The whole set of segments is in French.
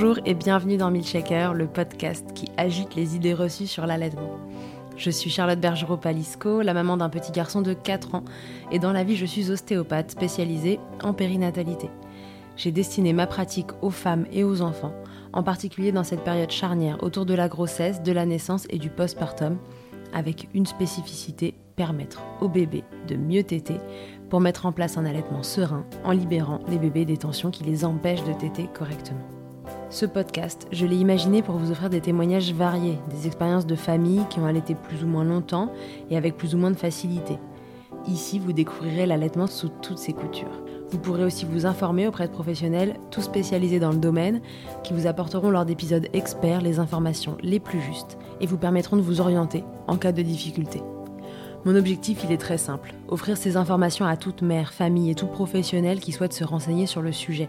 Bonjour et bienvenue dans Milkshaker, le podcast qui agite les idées reçues sur l'allaitement. Je suis Charlotte Bergerot-Palisco, la maman d'un petit garçon de 4 ans, et dans la vie je suis ostéopathe spécialisée en périnatalité. J'ai destiné ma pratique aux femmes et aux enfants, en particulier dans cette période charnière autour de la grossesse, de la naissance et du postpartum, avec une spécificité permettre au bébé de mieux téter pour mettre en place un allaitement serein en libérant les bébés des tensions qui les empêchent de téter correctement. Ce podcast, je l'ai imaginé pour vous offrir des témoignages variés, des expériences de familles qui ont allaité plus ou moins longtemps et avec plus ou moins de facilité. Ici, vous découvrirez l'allaitement sous toutes ses coutures. Vous pourrez aussi vous informer auprès de professionnels, tous spécialisés dans le domaine, qui vous apporteront lors d'épisodes experts les informations les plus justes et vous permettront de vous orienter en cas de difficulté. Mon objectif, il est très simple, offrir ces informations à toute mère, famille et tout professionnel qui souhaite se renseigner sur le sujet,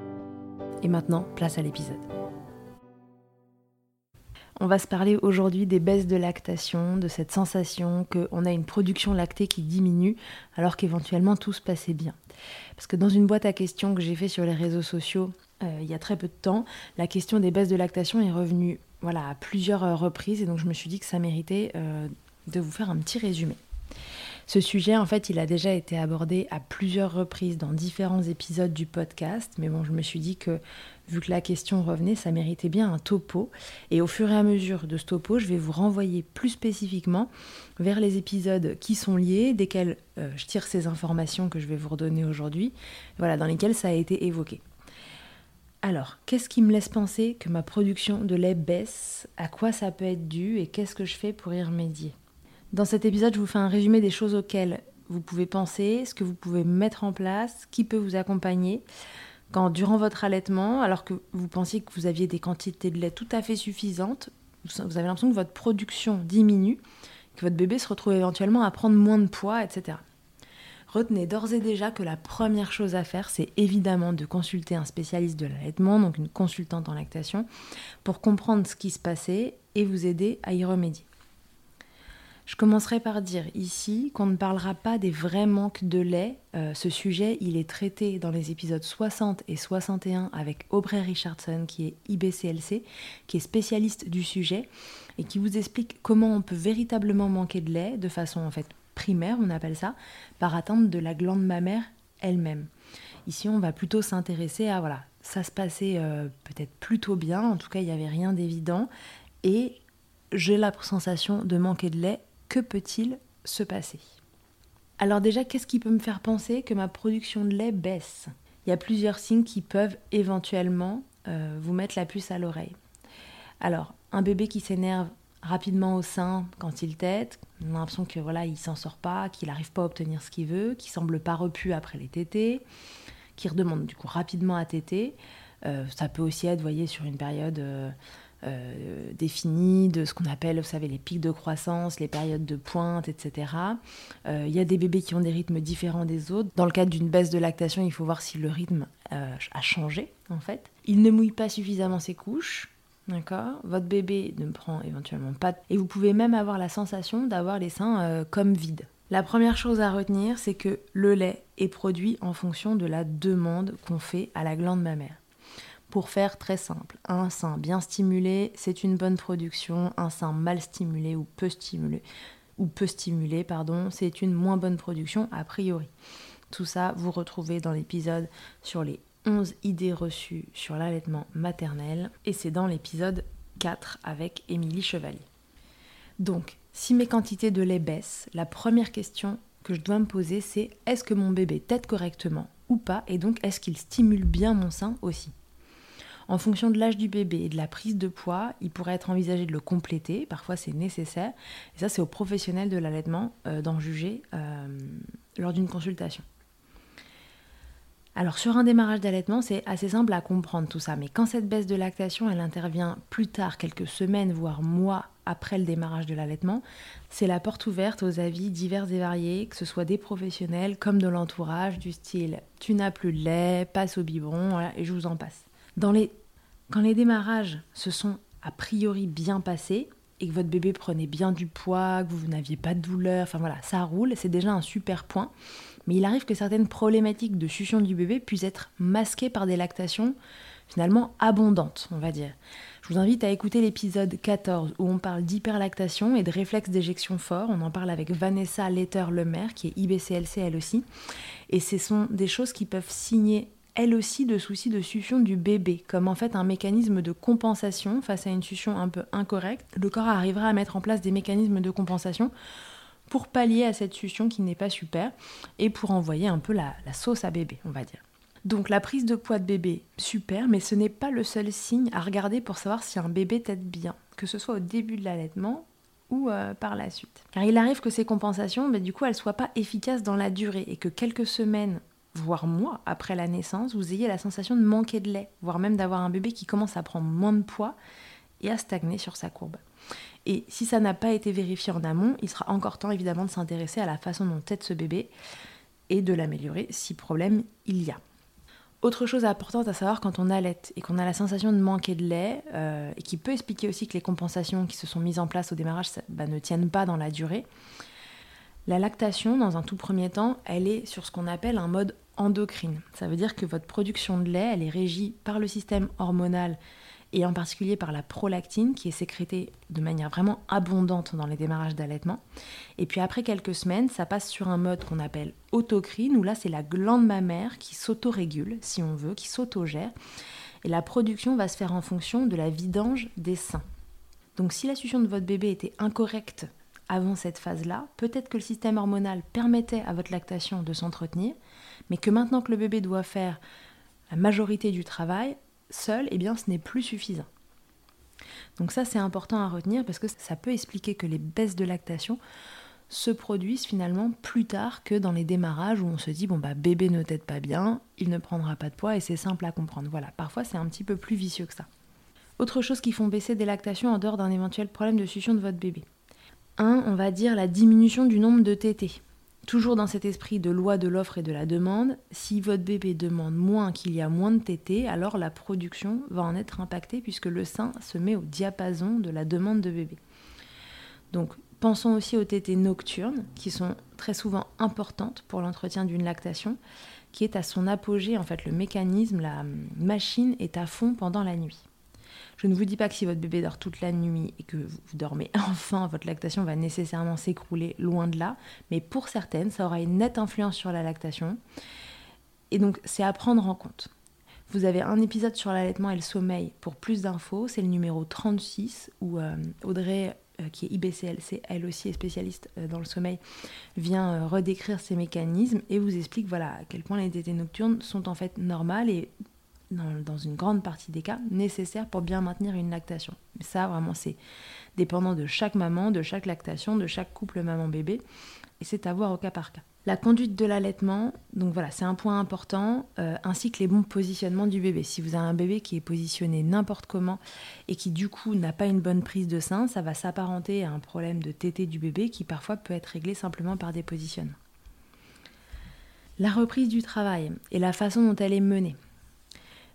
Et maintenant, place à l'épisode. On va se parler aujourd'hui des baisses de lactation, de cette sensation qu'on a une production lactée qui diminue alors qu'éventuellement tout se passait bien. Parce que dans une boîte à questions que j'ai fait sur les réseaux sociaux euh, il y a très peu de temps, la question des baisses de lactation est revenue voilà, à plusieurs reprises et donc je me suis dit que ça méritait euh, de vous faire un petit résumé. Ce sujet, en fait, il a déjà été abordé à plusieurs reprises dans différents épisodes du podcast, mais bon, je me suis dit que vu que la question revenait, ça méritait bien un topo. Et au fur et à mesure de ce topo, je vais vous renvoyer plus spécifiquement vers les épisodes qui sont liés, desquels je tire ces informations que je vais vous redonner aujourd'hui, voilà, dans lesquels ça a été évoqué. Alors, qu'est-ce qui me laisse penser que ma production de lait baisse? À quoi ça peut être dû? Et qu'est-ce que je fais pour y remédier? Dans cet épisode, je vous fais un résumé des choses auxquelles vous pouvez penser, ce que vous pouvez mettre en place, qui peut vous accompagner. Quand durant votre allaitement, alors que vous pensiez que vous aviez des quantités de lait tout à fait suffisantes, vous avez l'impression que votre production diminue, que votre bébé se retrouve éventuellement à prendre moins de poids, etc. Retenez d'ores et déjà que la première chose à faire, c'est évidemment de consulter un spécialiste de l'allaitement, donc une consultante en lactation, pour comprendre ce qui se passait et vous aider à y remédier. Je commencerai par dire ici qu'on ne parlera pas des vrais manques de lait. Euh, ce sujet, il est traité dans les épisodes 60 et 61 avec Aubrey Richardson, qui est IBCLC, qui est spécialiste du sujet et qui vous explique comment on peut véritablement manquer de lait de façon en fait primaire, on appelle ça, par atteinte de la glande mammaire elle-même. Ici, on va plutôt s'intéresser à, voilà, ça se passait euh, peut-être plutôt bien, en tout cas, il n'y avait rien d'évident, et j'ai la sensation de manquer de lait, que peut-il se passer Alors déjà, qu'est-ce qui peut me faire penser que ma production de lait baisse? Il y a plusieurs signes qui peuvent éventuellement euh, vous mettre la puce à l'oreille. Alors, un bébé qui s'énerve rapidement au sein quand il tète, on a l'impression que voilà, il s'en sort pas, qu'il n'arrive pas à obtenir ce qu'il veut, qu'il semble pas repu après les tétés, qu'il redemande du coup rapidement à téter. Euh, ça peut aussi être, voyez, sur une période euh, euh, définie de ce qu'on appelle, vous savez, les pics de croissance, les périodes de pointe, etc. Il y a des bébés qui ont des rythmes différents des autres. Dans le cadre d'une baisse de lactation, il faut voir si le rythme a changé, en fait. Il ne mouille pas suffisamment ses couches. D'accord? Votre bébé ne prend éventuellement pas. Et vous pouvez même avoir la sensation d'avoir les seins euh, comme vides. La première chose à retenir, c'est que le lait est produit en fonction de la demande qu'on fait à la glande mammaire. Pour faire très simple, un sein bien stimulé, c'est une bonne production, un sein mal stimulé ou peu stimulé, ou peu stimulé, pardon, c'est une moins bonne production a priori. Tout ça, vous retrouvez dans l'épisode sur les 11 idées reçues sur l'allaitement maternel. Et c'est dans l'épisode 4 avec Émilie Chevalier. Donc, si mes quantités de lait baissent, la première question que je dois me poser c'est est-ce que mon bébé tète correctement ou pas? Et donc est-ce qu'il stimule bien mon sein aussi? En fonction de l'âge du bébé et de la prise de poids, il pourrait être envisagé de le compléter, parfois c'est nécessaire, et ça c'est aux professionnels de l'allaitement euh, d'en juger euh, lors d'une consultation. Alors sur un démarrage d'allaitement, c'est assez simple à comprendre tout ça, mais quand cette baisse de lactation, elle intervient plus tard, quelques semaines, voire mois après le démarrage de l'allaitement, c'est la porte ouverte aux avis divers et variés, que ce soit des professionnels comme de l'entourage, du style tu n'as plus de lait, passe au biberon, et je vous en passe. Quand les démarrages se sont a priori bien passés, et que votre bébé prenait bien du poids, que vous n'aviez pas de douleur, enfin voilà, ça roule, c'est déjà un super point. Mais il arrive que certaines problématiques de succion du bébé puissent être masquées par des lactations finalement abondantes, on va dire. Je vous invite à écouter l'épisode 14 où on parle d'hyperlactation et de réflexe d'éjection fort. On en parle avec Vanessa Letter-Lemaire qui est IBCLC elle aussi. Et ce sont des choses qui peuvent signer elle aussi de soucis de succion du bébé, comme en fait un mécanisme de compensation face à une succion un peu incorrecte. Le corps arrivera à mettre en place des mécanismes de compensation pour pallier à cette succion qui n'est pas super et pour envoyer un peu la, sauce à bébé, on va dire. Donc la prise de poids de bébé, super, mais ce n'est pas le seul signe à regarder pour savoir si un bébé tète bien, que ce soit au début de l'allaitement ou euh, par la suite. Car il arrive que ces compensations, mais du coup, elles ne soient pas efficaces dans la durée et que quelques semaines voire mois après la naissance, vous ayez la sensation de manquer de lait, voire même d'avoir un bébé qui commence à prendre moins de poids et à stagner sur sa courbe. Et si ça n'a pas été vérifié en amont, il sera encore temps évidemment de s'intéresser à la façon dont tête ce bébé et de l'améliorer si problème il y a. Autre chose importante à savoir quand on allait et qu'on a la sensation de manquer de lait, euh, et qui peut expliquer aussi que les compensations qui se sont mises en place au démarrage bah, ne tiennent pas dans la durée, la lactation, dans un tout premier temps, elle est sur ce qu'on appelle un mode endocrine. Ça veut dire que votre production de lait, elle est régie par le système hormonal et en particulier par la prolactine qui est sécrétée de manière vraiment abondante dans les démarrages d'allaitement. Et puis après quelques semaines, ça passe sur un mode qu'on appelle autocrine, où là c'est la glande mammaire qui s'autorégule, si on veut, qui s'autogère. Et la production va se faire en fonction de la vidange des seins. Donc si la succion de votre bébé était incorrecte avant cette phase-là, peut-être que le système hormonal permettait à votre lactation de s'entretenir, mais que maintenant que le bébé doit faire la majorité du travail seul, eh bien ce n'est plus suffisant. Donc ça c'est important à retenir parce que ça peut expliquer que les baisses de lactation se produisent finalement plus tard que dans les démarrages où on se dit bon bah bébé ne t'aide pas bien, il ne prendra pas de poids et c'est simple à comprendre. Voilà, parfois c'est un petit peu plus vicieux que ça. Autre chose qui font baisser des lactations en dehors d'un éventuel problème de succion de votre bébé. 1, on va dire la diminution du nombre de tétés. Toujours dans cet esprit de loi de l'offre et de la demande, si votre bébé demande moins qu'il y a moins de tétés, alors la production va en être impactée puisque le sein se met au diapason de la demande de bébé. Donc pensons aussi aux tétés nocturnes qui sont très souvent importantes pour l'entretien d'une lactation qui est à son apogée en fait le mécanisme, la machine est à fond pendant la nuit. Je ne vous dis pas que si votre bébé dort toute la nuit et que vous dormez enfin, votre lactation va nécessairement s'écrouler loin de là, mais pour certaines, ça aura une nette influence sur la lactation. Et donc, c'est à prendre en compte. Vous avez un épisode sur l'allaitement et le sommeil pour plus d'infos, c'est le numéro 36 où euh, Audrey euh, qui est IBCLC, elle aussi est spécialiste euh, dans le sommeil, vient redécrire ces mécanismes et vous explique voilà à quel point les tétés nocturnes sont en fait normales et dans, une grande partie des cas, nécessaire pour bien maintenir une lactation. Mais ça, vraiment, c'est dépendant de chaque maman, de chaque lactation, de chaque couple maman-bébé, et c'est à voir au cas par cas. La conduite de l'allaitement, donc voilà, c'est un point important, euh, ainsi que les bons positionnements du bébé. Si vous avez un bébé qui est positionné n'importe comment et qui du coup n'a pas une bonne prise de sein, ça va s'apparenter à un problème de tété du bébé qui parfois peut être réglé simplement par des positionnements. La reprise du travail et la façon dont elle est menée.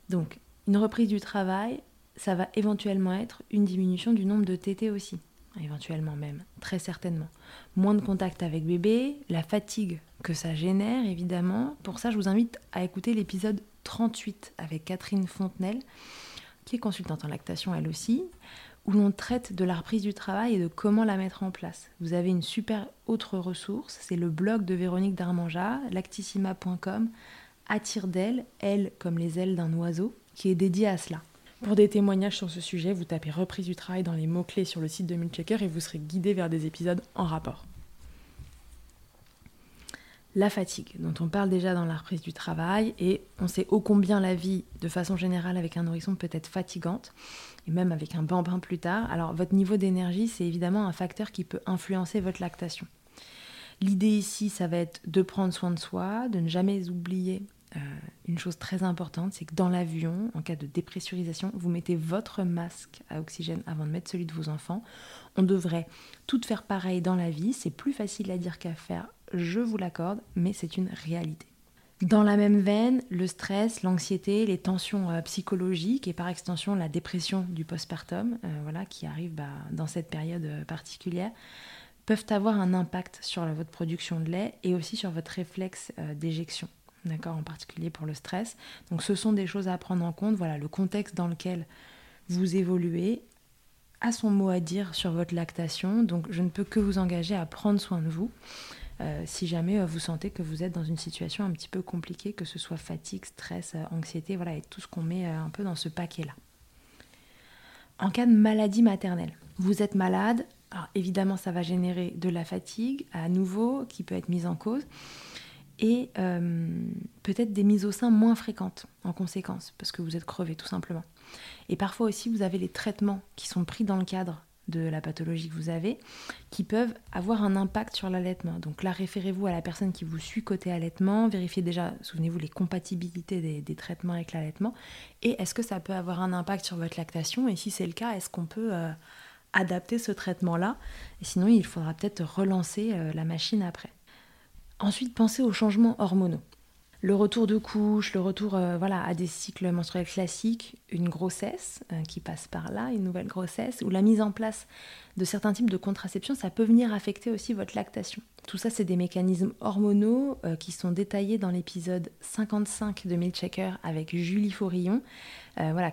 Donc, une reprise du travail, ça va éventuellement être une diminution du nombre de TT aussi, éventuellement même, très certainement. Moins de contact avec bébé, la fatigue que ça génère évidemment. Pour ça, je vous invite à écouter l'épisode 38 avec Catherine Fontenelle, qui est consultante en lactation elle aussi, où l'on traite de la reprise du travail et de comment la mettre en place. Vous avez une super autre ressource, c'est le blog de Véronique Darmanja, lactissima.com attire d'elle, elle comme les ailes d'un oiseau, qui est dédié à cela. Pour des témoignages sur ce sujet, vous tapez reprise du travail dans les mots-clés sur le site de Milchecker et vous serez guidé vers des épisodes en rapport. La fatigue, dont on parle déjà dans la reprise du travail, et on sait ô combien la vie, de façon générale, avec un nourrisson peut être fatigante, et même avec un bambin plus tard. Alors, votre niveau d'énergie, c'est évidemment un facteur qui peut influencer votre lactation. L'idée ici, ça va être de prendre soin de soi, de ne jamais oublier euh, une chose très importante, c'est que dans l'avion, en cas de dépressurisation, vous mettez votre masque à oxygène avant de mettre celui de vos enfants. On devrait tout faire pareil dans la vie. C'est plus facile à dire qu'à faire, je vous l'accorde, mais c'est une réalité. Dans la même veine, le stress, l'anxiété, les tensions euh, psychologiques et par extension la dépression du postpartum, euh, voilà, qui arrive bah, dans cette période particulière, peuvent avoir un impact sur votre production de lait et aussi sur votre réflexe d'éjection, d'accord, en particulier pour le stress. Donc ce sont des choses à prendre en compte. Voilà, le contexte dans lequel vous évoluez a son mot à dire sur votre lactation. Donc je ne peux que vous engager à prendre soin de vous. Euh, si jamais euh, vous sentez que vous êtes dans une situation un petit peu compliquée, que ce soit fatigue, stress, euh, anxiété, voilà, et tout ce qu'on met un peu dans ce paquet-là. En cas de maladie maternelle, vous êtes malade, alors évidemment ça va générer de la fatigue à nouveau qui peut être mise en cause et peut-être des mises au sein moins fréquentes en conséquence parce que vous êtes crevé tout simplement. Et parfois aussi vous avez les traitements qui sont pris dans le cadre de la pathologie que vous avez, qui peuvent avoir un impact sur l'allaitement. Donc là, référez-vous à la personne qui vous suit côté allaitement, vérifiez déjà, souvenez-vous, les compatibilités des, traitements avec l'allaitement, et est-ce que ça peut avoir un impact sur votre lactation, et si c'est le cas, est-ce qu'on peut euh, adapter ce traitement-là, et sinon il faudra peut-être relancer euh, la machine après. Ensuite, pensez aux changements hormonaux le retour de couche, le retour euh, voilà, à des cycles menstruels classiques, une grossesse euh, qui passe par là, une nouvelle grossesse, ou la mise en place de certains types de contraception, ça peut venir affecter aussi votre lactation. Tout ça, c'est des mécanismes hormonaux euh, qui sont détaillés dans l'épisode 55 de Milchecker avec Julie Faurillon. voilà.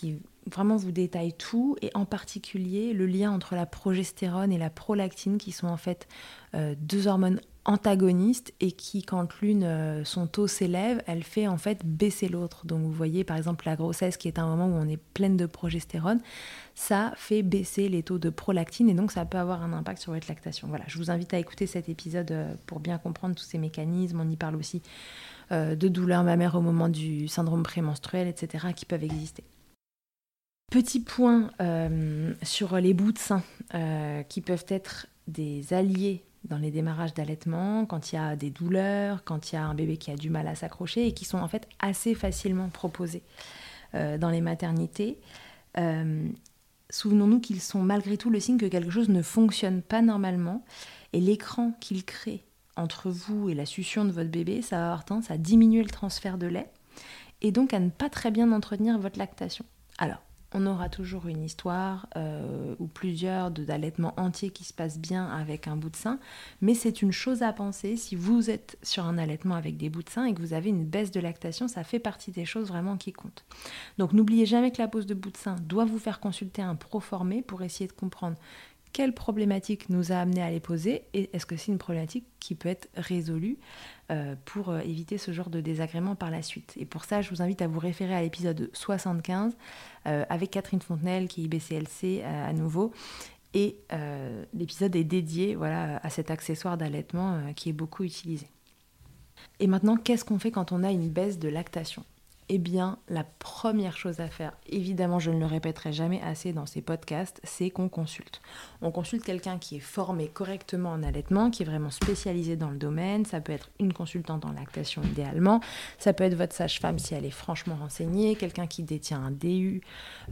Qui vraiment vous détaille tout et en particulier le lien entre la progestérone et la prolactine qui sont en fait euh, deux hormones antagonistes et qui quand l'une euh, son taux s'élève, elle fait en fait baisser l'autre. Donc vous voyez par exemple la grossesse qui est un moment où on est pleine de progestérone, ça fait baisser les taux de prolactine et donc ça peut avoir un impact sur votre lactation. Voilà, je vous invite à écouter cet épisode euh, pour bien comprendre tous ces mécanismes. On y parle aussi de douleurs mammaires au moment du syndrome prémenstruel, etc., qui peuvent exister. Petit point euh, sur les bouts de sein euh, qui peuvent être des alliés dans les démarrages d'allaitement, quand il y a des douleurs, quand il y a un bébé qui a du mal à s'accrocher et qui sont en fait assez facilement proposés dans les maternités. Souvenons-nous qu'ils sont malgré tout le signe que quelque chose ne fonctionne pas normalement et l'écran qu'ils créent entre vous et la succion de votre bébé, ça va avoir tendance à diminuer le transfert de lait et donc à ne pas très bien entretenir votre lactation. Alors, on aura toujours une histoire euh, ou plusieurs d'allaitement entier qui se passent bien avec un bout de sein, mais c'est une chose à penser si vous êtes sur un allaitement avec des bouts de sein et que vous avez une baisse de lactation, ça fait partie des choses vraiment qui comptent. Donc n'oubliez jamais que la pose de bout de sein doit vous faire consulter un pro formé pour essayer de comprendre quelle problématique nous a amené à les poser et est-ce que c'est une problématique qui peut être résolue euh, pour euh, éviter ce genre de désagrément par la suite? Et pour ça, je vous invite à vous référer à l'épisode 75 euh, avec Catherine Fontenelle qui est IBCLC à nouveau. Et l'épisode est dédié voilà, à cet accessoire d'allaitement qui est beaucoup utilisé. Et maintenant, qu'est-ce qu'on fait quand on a une baisse de lactation? Eh bien, la première chose à faire, évidemment, je ne le répéterai jamais assez dans ces podcasts, c'est qu'on consulte. On consulte quelqu'un qui est formé correctement en allaitement, qui est vraiment spécialisé dans le domaine. Ça peut être une consultante en lactation idéalement. Ça peut être votre sage-femme si elle est franchement renseignée, quelqu'un qui détient un DU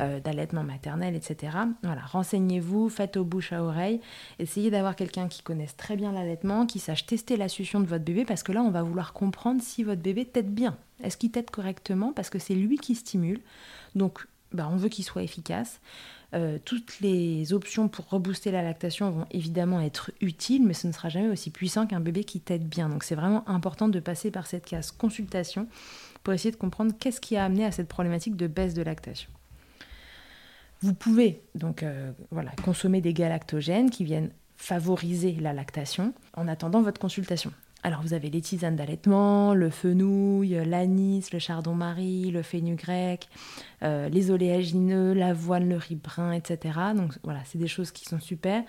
euh, d'allaitement maternel, etc. Voilà, renseignez-vous, faites au bouche à oreille. Essayez d'avoir quelqu'un qui connaisse très bien l'allaitement, qui sache tester la succion de votre bébé, parce que là, on va vouloir comprendre si votre bébé tête bien. Est-ce qu'il tète correctement Parce que c'est lui qui stimule. Donc, bah, on veut qu'il soit efficace. Euh, toutes les options pour rebooster la lactation vont évidemment être utiles, mais ce ne sera jamais aussi puissant qu'un bébé qui t'aide bien. Donc c'est vraiment important de passer par cette case consultation pour essayer de comprendre qu'est-ce qui a amené à cette problématique de baisse de lactation. Vous pouvez donc euh, voilà, consommer des galactogènes qui viennent favoriser la lactation en attendant votre consultation. Alors vous avez les tisanes d'allaitement, le fenouil, l'anis, le chardon-marie, le fenugrec, euh, les oléagineux, l'avoine, le riz brun, etc. Donc voilà, c'est des choses qui sont super.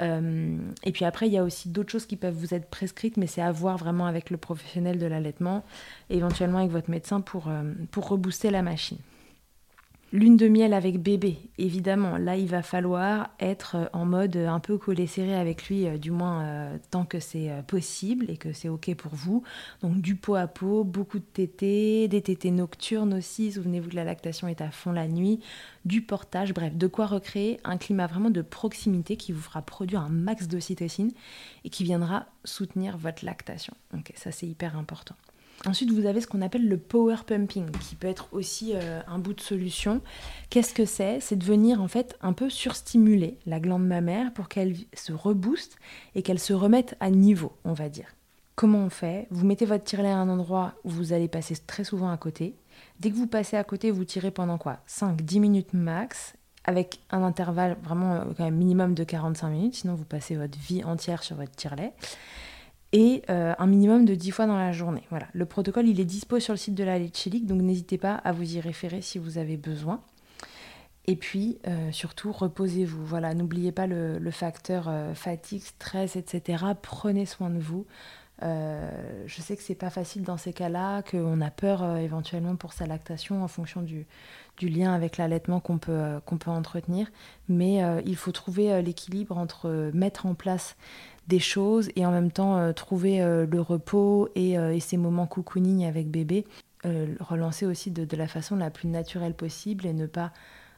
Euh, et puis après, il y a aussi d'autres choses qui peuvent vous être prescrites, mais c'est à voir vraiment avec le professionnel de l'allaitement, éventuellement avec votre médecin pour, euh, pour rebooster la machine. Lune de miel avec bébé, évidemment. Là, il va falloir être euh, en mode un peu collé serré avec lui, euh, du moins euh, tant que c'est possible et que c'est OK pour vous. Donc, du pot à pot, beaucoup de tétés, des tétés nocturnes aussi. Souvenez-vous que la lactation est à fond la nuit, du portage, bref, de quoi recréer un climat vraiment de proximité qui vous fera produire un max d'ocytocine et qui viendra soutenir votre lactation. Ok, ça c'est hyper important. Ensuite, vous avez ce qu'on appelle le power pumping, qui peut être aussi euh, un bout de solution. Qu'est-ce que c'est? C'est de venir en fait un peu surstimuler la glande mammaire pour qu'elle se rebooste et qu'elle se remette à niveau, on va dire. Comment on fait? Vous mettez votre tirelet à un endroit où vous allez passer très souvent à côté. Dès que vous passez à côté, vous tirez pendant quoi? 5-10 minutes max, avec un intervalle vraiment euh, minimum de 45 minutes, sinon vous passez votre vie entière sur votre tirelet et euh, un minimum de 10 fois dans la journée. Voilà. Le protocole, il est dispo sur le site de la Leche donc n'hésitez pas à vous y référer si vous avez besoin. Et puis, euh, surtout, reposez-vous. Voilà, n'oubliez pas le, facteur euh, fatigue, stress, etc. Prenez soin de vous. Je sais que c'est pas facile dans ces cas-là, qu'on a peur éventuellement pour sa lactation en fonction du, lien avec l'allaitement qu'on peut, qu'on peut entretenir. Mais il faut trouver l'équilibre entre mettre en place des choses et en même temps euh, trouver euh, le repos et, euh, et, ces moments cocooning avec bébé. relancer aussi de, la façon la plus naturelle possible et ne pas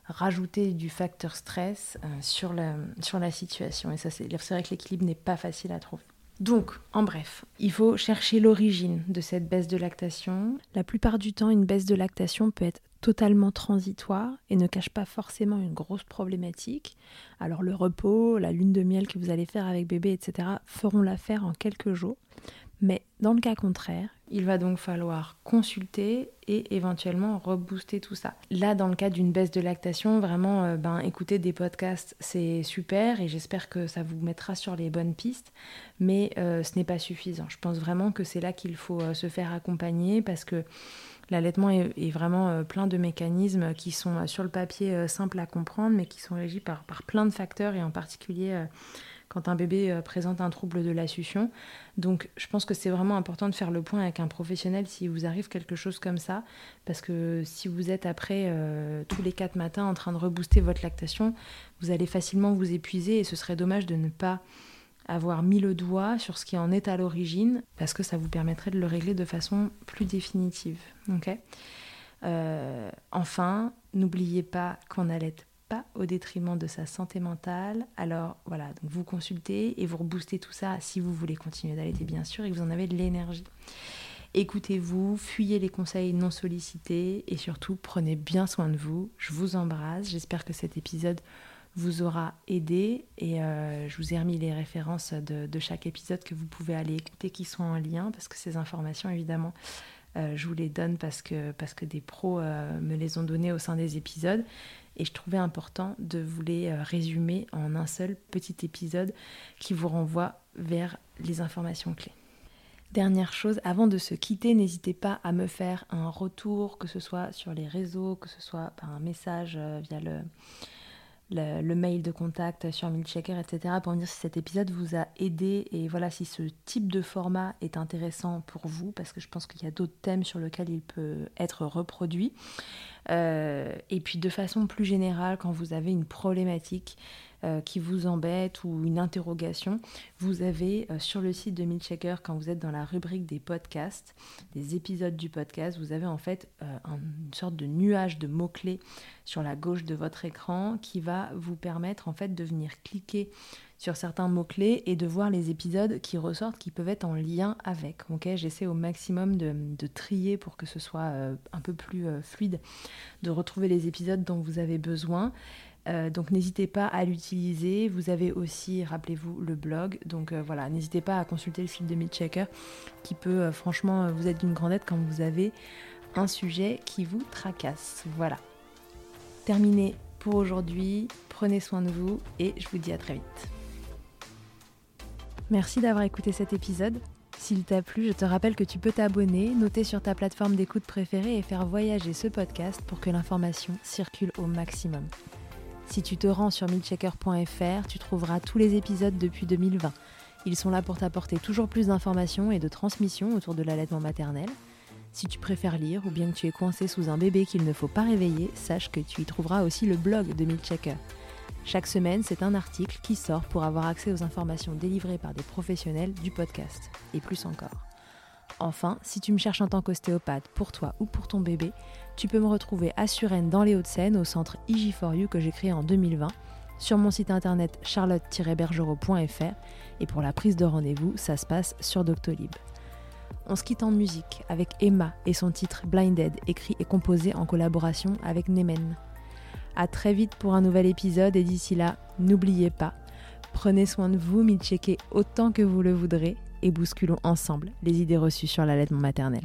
rajouter du facteur stress sur, la, sur la situation. Et ça, c'est vrai que l'équilibre n'est pas facile à trouver. Donc, en bref, il faut chercher l'origine de cette baisse de lactation. La plupart du temps, une baisse de lactation peut être totalement transitoire et ne cache pas forcément une grosse problématique. Alors le repos, la lune de miel que vous allez faire avec bébé, etc., feront l'affaire en quelques jours. Mais dans le cas contraire, il va donc falloir consulter et éventuellement rebooster tout ça. Là, dans le cas d'une baisse de lactation, vraiment, euh, ben, écouter des podcasts, c'est super et j'espère que ça vous mettra sur les bonnes pistes, mais euh, ce n'est pas suffisant. Je pense vraiment que c'est là qu'il faut euh, se faire accompagner parce que L'allaitement est, vraiment plein de mécanismes qui sont sur le papier simples à comprendre, mais qui sont régis par, plein de facteurs, et en particulier quand un bébé présente un trouble de la succion. Donc je pense que c'est vraiment important de faire le point avec un professionnel si vous arrive quelque chose comme ça, parce que si vous êtes après tous les quatre matins en train de rebooster votre lactation, vous allez facilement vous épuiser et ce serait dommage de ne pas avoir mis le doigt sur ce qui en est à l'origine, parce que ça vous permettrait de le régler de façon plus définitive. Euh, enfin, n'oubliez pas qu'on n'allait pas au détriment de sa santé mentale. Alors voilà, donc vous consultez et vous reboostez tout ça si vous voulez continuer d'allaiter bien sûr et que vous en avez de l'énergie. Écoutez-vous, fuyez les conseils non sollicités et surtout prenez bien soin de vous. Je vous embrasse. J'espère que cet épisode vous aura aidé et euh, je vous ai remis les références de, chaque épisode que vous pouvez aller écouter qui sont en lien parce que ces informations évidemment euh, je vous les donne parce que, des pros euh, me les ont données au sein des épisodes et je trouvais important de vous les résumer en un seul petit épisode qui vous renvoie vers les informations clés. Dernière chose, avant de se quitter, n'hésitez pas à me faire un retour, que ce soit sur les réseaux, que ce soit par un message via le, le, mail de contact sur Milchecker, etc., pour me dire si cet épisode vous a aidé et voilà si ce type de format est intéressant pour vous, parce que je pense qu'il y a d'autres thèmes sur lesquels il peut être reproduit. Euh, et puis de façon plus générale, quand vous avez une problématique qui vous embête ou une interrogation, vous avez euh, sur le site de Milchecker, quand vous êtes dans la rubrique des podcasts, des épisodes du podcast, vous avez en fait une sorte de nuage de mots-clés sur la gauche de votre écran qui va vous permettre en fait de venir cliquer sur certains mots-clés et de voir les épisodes qui ressortent qui peuvent être en lien avec. J'essaie au maximum de, trier pour que ce soit euh, un peu plus euh, fluide, de retrouver les épisodes dont vous avez besoin. Euh, donc n'hésitez pas à l'utiliser. Vous avez aussi, rappelez-vous, le blog. Donc voilà, n'hésitez pas à consulter le fil de Checker qui peut franchement vous être d'une grande aide quand vous avez un sujet qui vous tracasse. Voilà. Terminé pour aujourd'hui. Prenez soin de vous et je vous dis à très vite. Merci d'avoir écouté cet épisode. S'il t'a plu, je te rappelle que tu peux t'abonner, noter sur ta plateforme d'écoute préférée et faire voyager ce podcast pour que l'information circule au maximum. Si tu te rends sur milchecker.fr, tu trouveras tous les épisodes depuis 2020. Ils sont là pour t'apporter toujours plus d'informations et de transmissions autour de l'allaitement maternel. Si tu préfères lire ou bien que tu es coincé sous un bébé qu'il ne faut pas réveiller, sache que tu y trouveras aussi le blog de Milchecker. Chaque semaine, c'est un article qui sort pour avoir accès aux informations délivrées par des professionnels du podcast, et plus encore. Enfin, si tu me cherches en tant qu'ostéopathe pour toi ou pour ton bébé, tu peux me retrouver à Suresnes dans les Hauts-de-Seine au centre IG4U que j'ai créé en 2020, sur mon site internet charlotte-bergerot.fr et pour la prise de rendez-vous, ça se passe sur Doctolib. On se quitte en musique avec Emma et son titre Blinded, écrit et composé en collaboration avec Nemen. À très vite pour un nouvel épisode et d'ici là, n'oubliez pas, prenez soin de vous, checker autant que vous le voudrez et bousculons ensemble les idées reçues sur l'allaitement maternel.